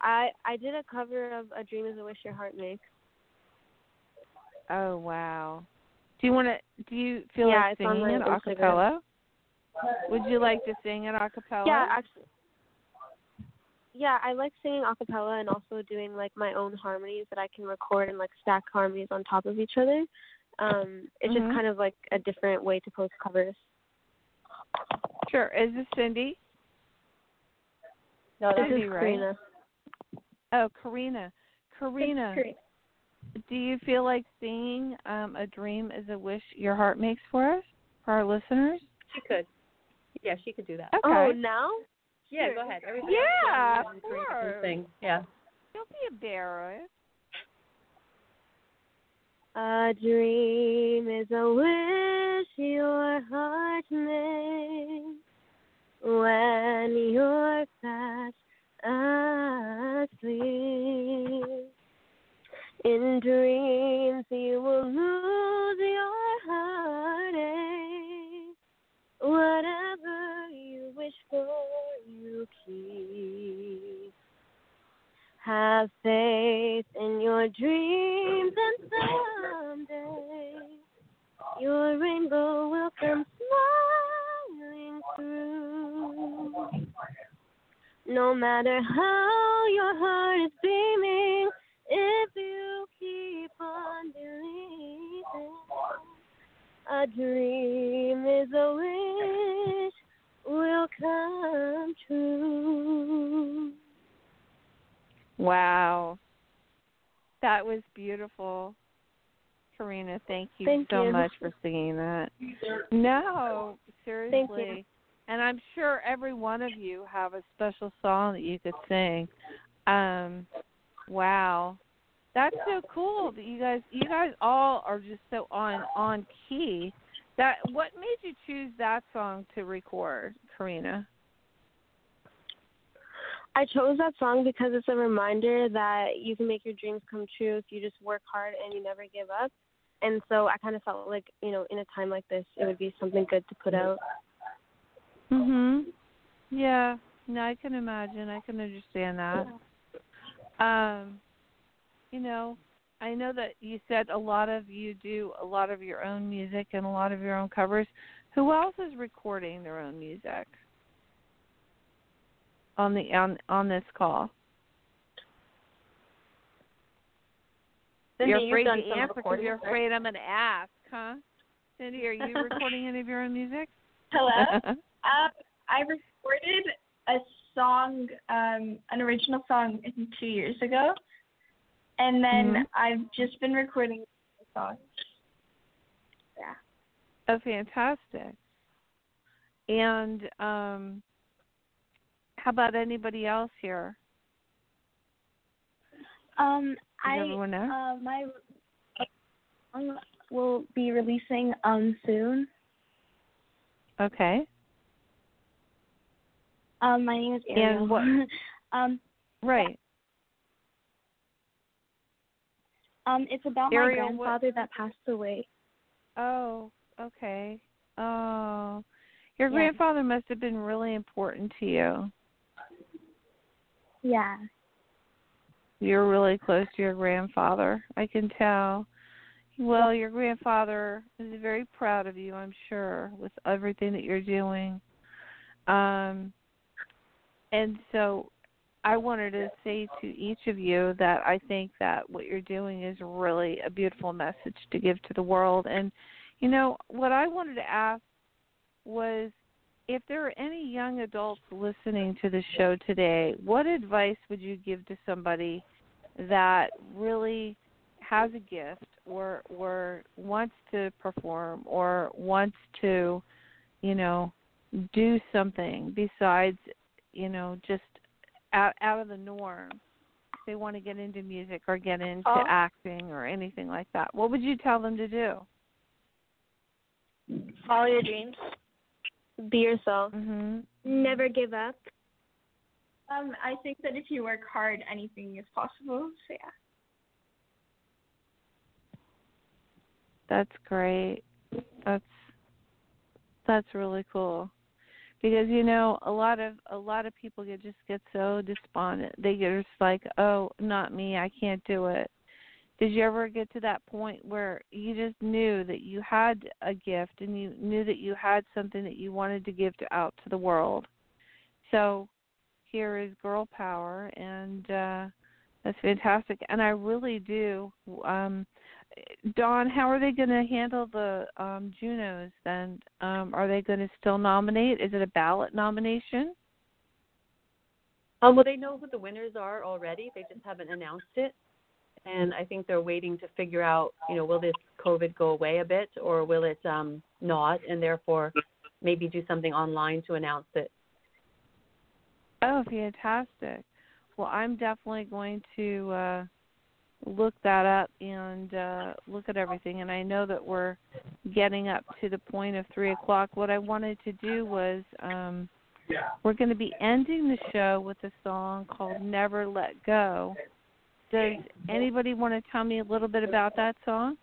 I I did a cover of "A Dream Is a Wish Your Heart Makes." Oh, wow. Do you want to do you feel Yeah, like singing it a cappella? Would you like to sing it a cappella? Yeah, actually. Yeah, I like singing a cappella and also doing like my own harmonies that I can record and like stack harmonies on top of each other. Um, it's Mhm. just kind of like a different way to post covers. Sure. Is this Cindy? No, This that's is Cindy, right? Karina. Oh, Karina. Karina. Great. Do you feel like singing um, "A Dream Is a Wish Your Heart Makes" for us, for our listeners? she could. Yeah, she could do that. Okay. Oh, now? Yeah, go ahead. Everything Yeah, of course. Sing. Yeah. Don't be embarrassed. A dream is a wish your heart makes when you're fast asleep. In dreams you will lose your heartache. Whatever you wish for, keep. Have faith in your dreams, and someday your rainbow will come smiling through. No matter how your heart is beaming, if you keep on believing, a dream is a wish will come true. Wow. That was beautiful. Karina, thank you Thank so you. much for singing that. No, seriously. And I'm sure every one of you have a special song that you could sing. Um wow. That's so cool that you guys you guys all are just so on on key. That what made you choose that song to record, Karina? I chose that song because it's a reminder that you can make your dreams come true if you just work hard and you never give up. And so I kind of felt like, you know, in a time like this, it would be something good to put out. Mhm. Yeah. No, I can imagine. I can understand that. Um, you know, I know that you said a lot of you do a lot of your own music and a lot of your own covers. Who else is recording their own music on the on on this call? Cindy, you're you've afraid done to some answer because recording, you're right? afraid I'm going to ask, huh? Cindy, are you recording any of your own music? Hello. um, I recorded a song, um, an original song, two years ago, and then Mhm. I've just been recording songs. Yeah. Oh, fantastic. And um how about anybody else here? Um, I uh, my song will be releasing um soon. Okay. Um, my name is Ariel. And what um, right. Um, it's about Ariel, my what- grandfather that passed away. Oh, okay. Oh. Your Yeah. grandfather must have been really important to you. Yeah. You're really close to your grandfather. I can tell. Well, your grandfather is very proud of you, I'm sure, with everything that you're doing. Um and so I wanted to say to each of you that I think that what you're doing is really a beautiful message to give to the world. And you know, what I wanted to ask was if there are any young adults listening to the show today, what advice would you give to somebody that really has a gift or or wants to perform or wants to, you know, do something besides, you know, just out out of the norm. They want to get into music or get into Oh. acting or anything like that. What would you tell them to do? Follow your dreams. Be yourself. Mhm. Never give up. Um, I think that if you work hard, anything is possible. So yeah. That's great. That's that's really cool. Because you know, a lot of a lot of people get just get so despondent. They get just like, "Oh, not me. I can't do it." Did you ever get to that point where you just knew that you had a gift and you knew that you had something that you wanted to give to out to the world? So, here is Girl Pow-R and uh that's fantastic. And I really do um Dawn, how are they going to handle the um, Junos then? Um, are they going to still nominate? Is it a ballot nomination? Um, well, they know who the winners are already. They just haven't announced it, and I think they're waiting to figure out, you know, will this COVID go away a bit, or will it um, not, and therefore maybe do something online to announce it. Oh, fantastic. Well, I'm definitely going to uh, look that up and uh, look at everything. And I know that we're getting up to the point of 3 o'clock. What I wanted to do was um, we're going to be ending the show with a song called Never Let Go. Does anybody want to tell me a little bit about that song?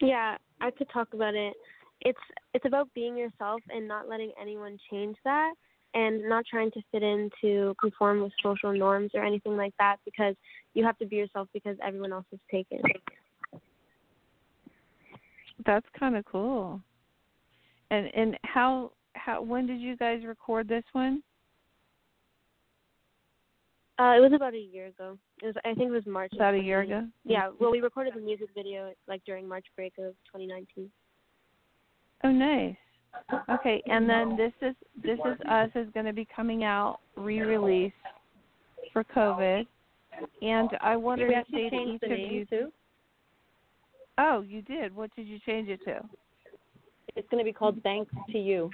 Yeah, I could talk about it. It's it's about being yourself and not letting anyone change that and not trying to fit in to conform with social norms or anything like that because you have to be yourself because everyone else is taken. That's kind of cool. And and how how when did you guys record this one? Uh, it was about a year ago. It was, I think it was March. About a year ago? Yeah. Well, we recorded the music video like during March break of 2019. Oh, nice. Okay, and then this is this is us is going to be coming out re-release for COVID, and I to say to each the of you. too. Oh, you did. What did you change it to? It's going to be called Thanks to You.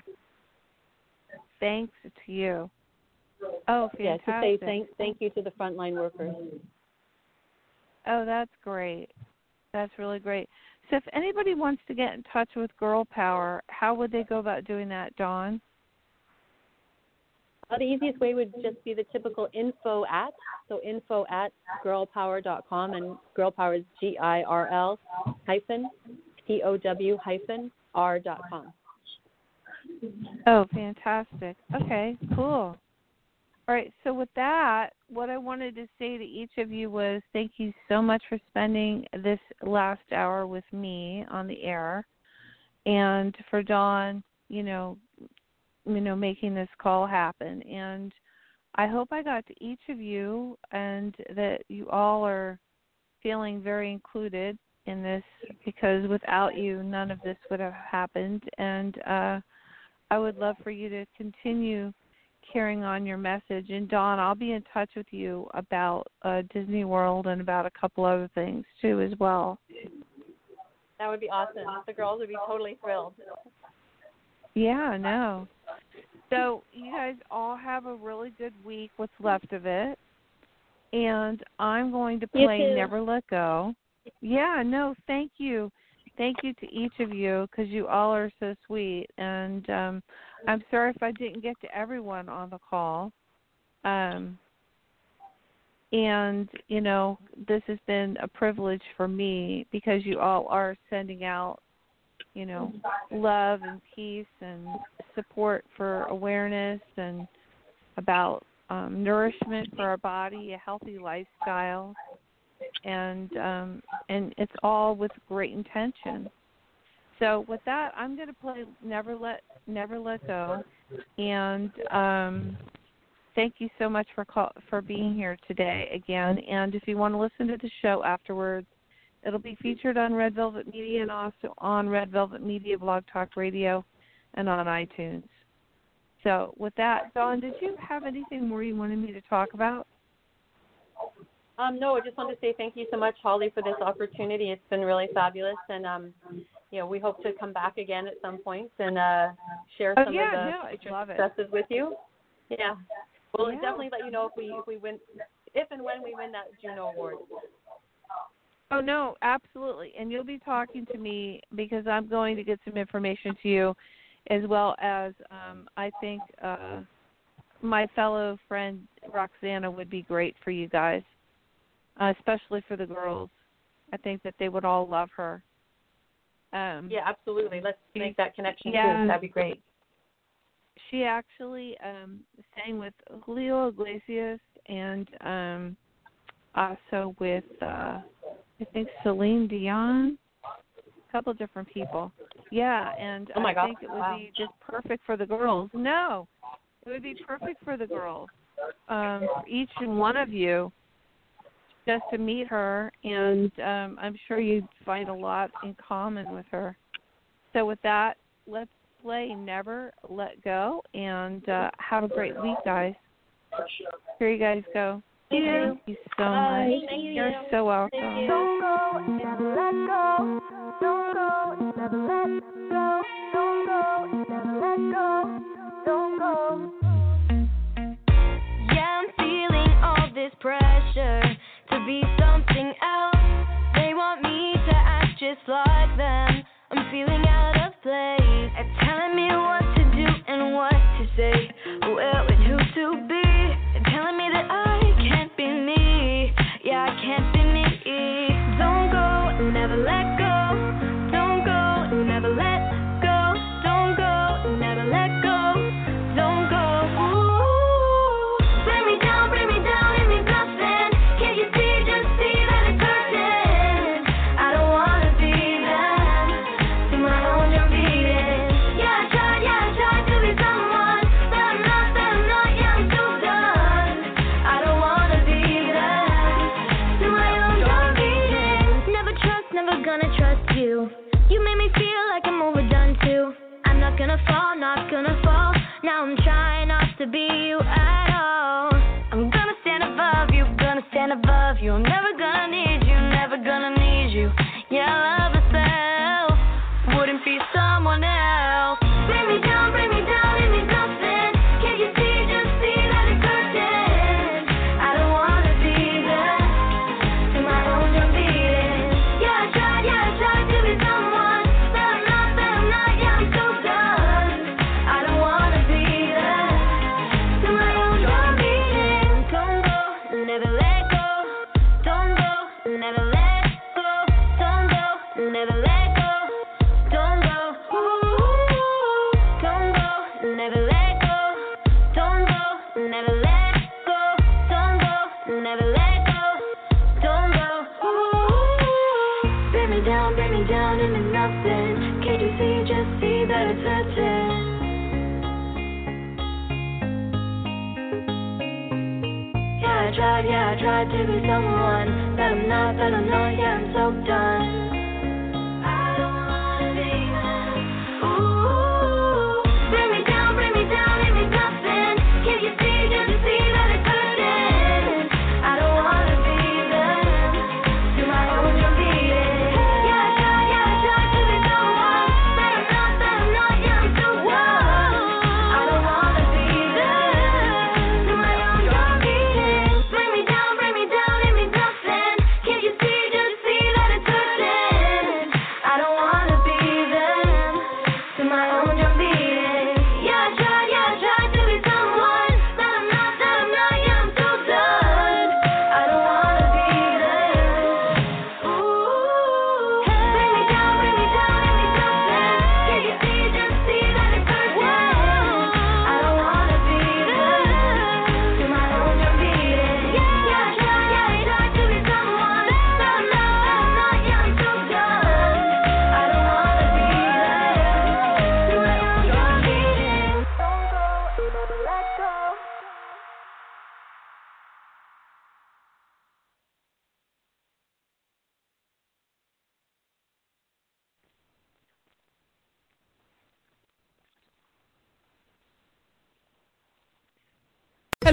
Thanks to you. Oh, Yeah, fantastic. to say thank thank you to the frontline workers. Oh, that's great. That's really great. So, if anybody wants to get in touch with Girl Pow-R, how would they go about doing that, Dawn? Uh, the easiest way would just be the typical info at so info at girlpower.com and girl power is G I R L hyphen P O W hyphen R dot com. Oh, fantastic. Okay, cool. All right, so with that, what I wanted to say to each of you was thank you so much for spending this last hour with me on the air. And for Dawn, you know, you know, making this call happen. And I hope I got to each of you and that you all are feeling very included in this because without you none of this would have happened and uh I would love for you to continue carrying on your message. And Dawn, I'll be in touch with you about uh, Disney World and about a couple other things too as well. That would be awesome. The girls would be totally thrilled. Yeah, I know. So you guys all have a really good week. What's left of it? And I'm going to play. Never Let Go. Yeah, no, thank you. Thank you to each of you because you all are so sweet. And um, I'm sorry if I didn't get to everyone on the call. Um, and, you know, this has been a privilege for me because you all are sending out, you know, love and peace and support for awareness and about um, nourishment for our body, a healthy lifestyle and um and it's all with great intention. So with that, I'm going to play Never Let Never Let Go, and um, thank you so much for call, for being here today again. And if you want to listen to the show afterwards, it'll be featured on Red Velvet Media and also on Red Velvet Media Blog Talk Radio and on iTunes. So with that, Dawn, did you have anything more you wanted me to talk about? Um, no, I just wanted to say thank you so much, Holly, for this opportunity. It's been really fabulous, and um, you know, we hope to come back again at some point and uh, share Oh, some yeah, of the no, I'd future love it. successes with you. Yeah, we'll Yeah. definitely let you know if we if we win, if and when we win that Juno award. Oh no, absolutely. And you'll be talking to me because I'm going to get some information to you as well as um I think uh my fellow friend Roxana would be great for you guys. Uh, especially for the girls. I think that they would all love her. Um Yeah, absolutely. Let's make that connection Yeah. too. That'd be great. she actually um sang with Julio Iglesias and um also with uh I think Celine Dion. A couple different people. Yeah, and Oh my I God. think it would Wow. be just perfect for the girls. No. It would be perfect for the girls. Um for each and one of you just to meet her and um I'm sure you'd find a lot in common with her. So with that, let's play Never Let Go and uh have a great week guys. Here you guys go. Thank you. Thank you so much. You. You're so welcome. Don't go, never let go. Don't go, never let go. Don't go, never let go. Don't go. Yeah, I'm feeling all this pressure be something else. They want me to act just like them. I'm feeling out of place. They're telling me what to do and what to say. Where yeah, I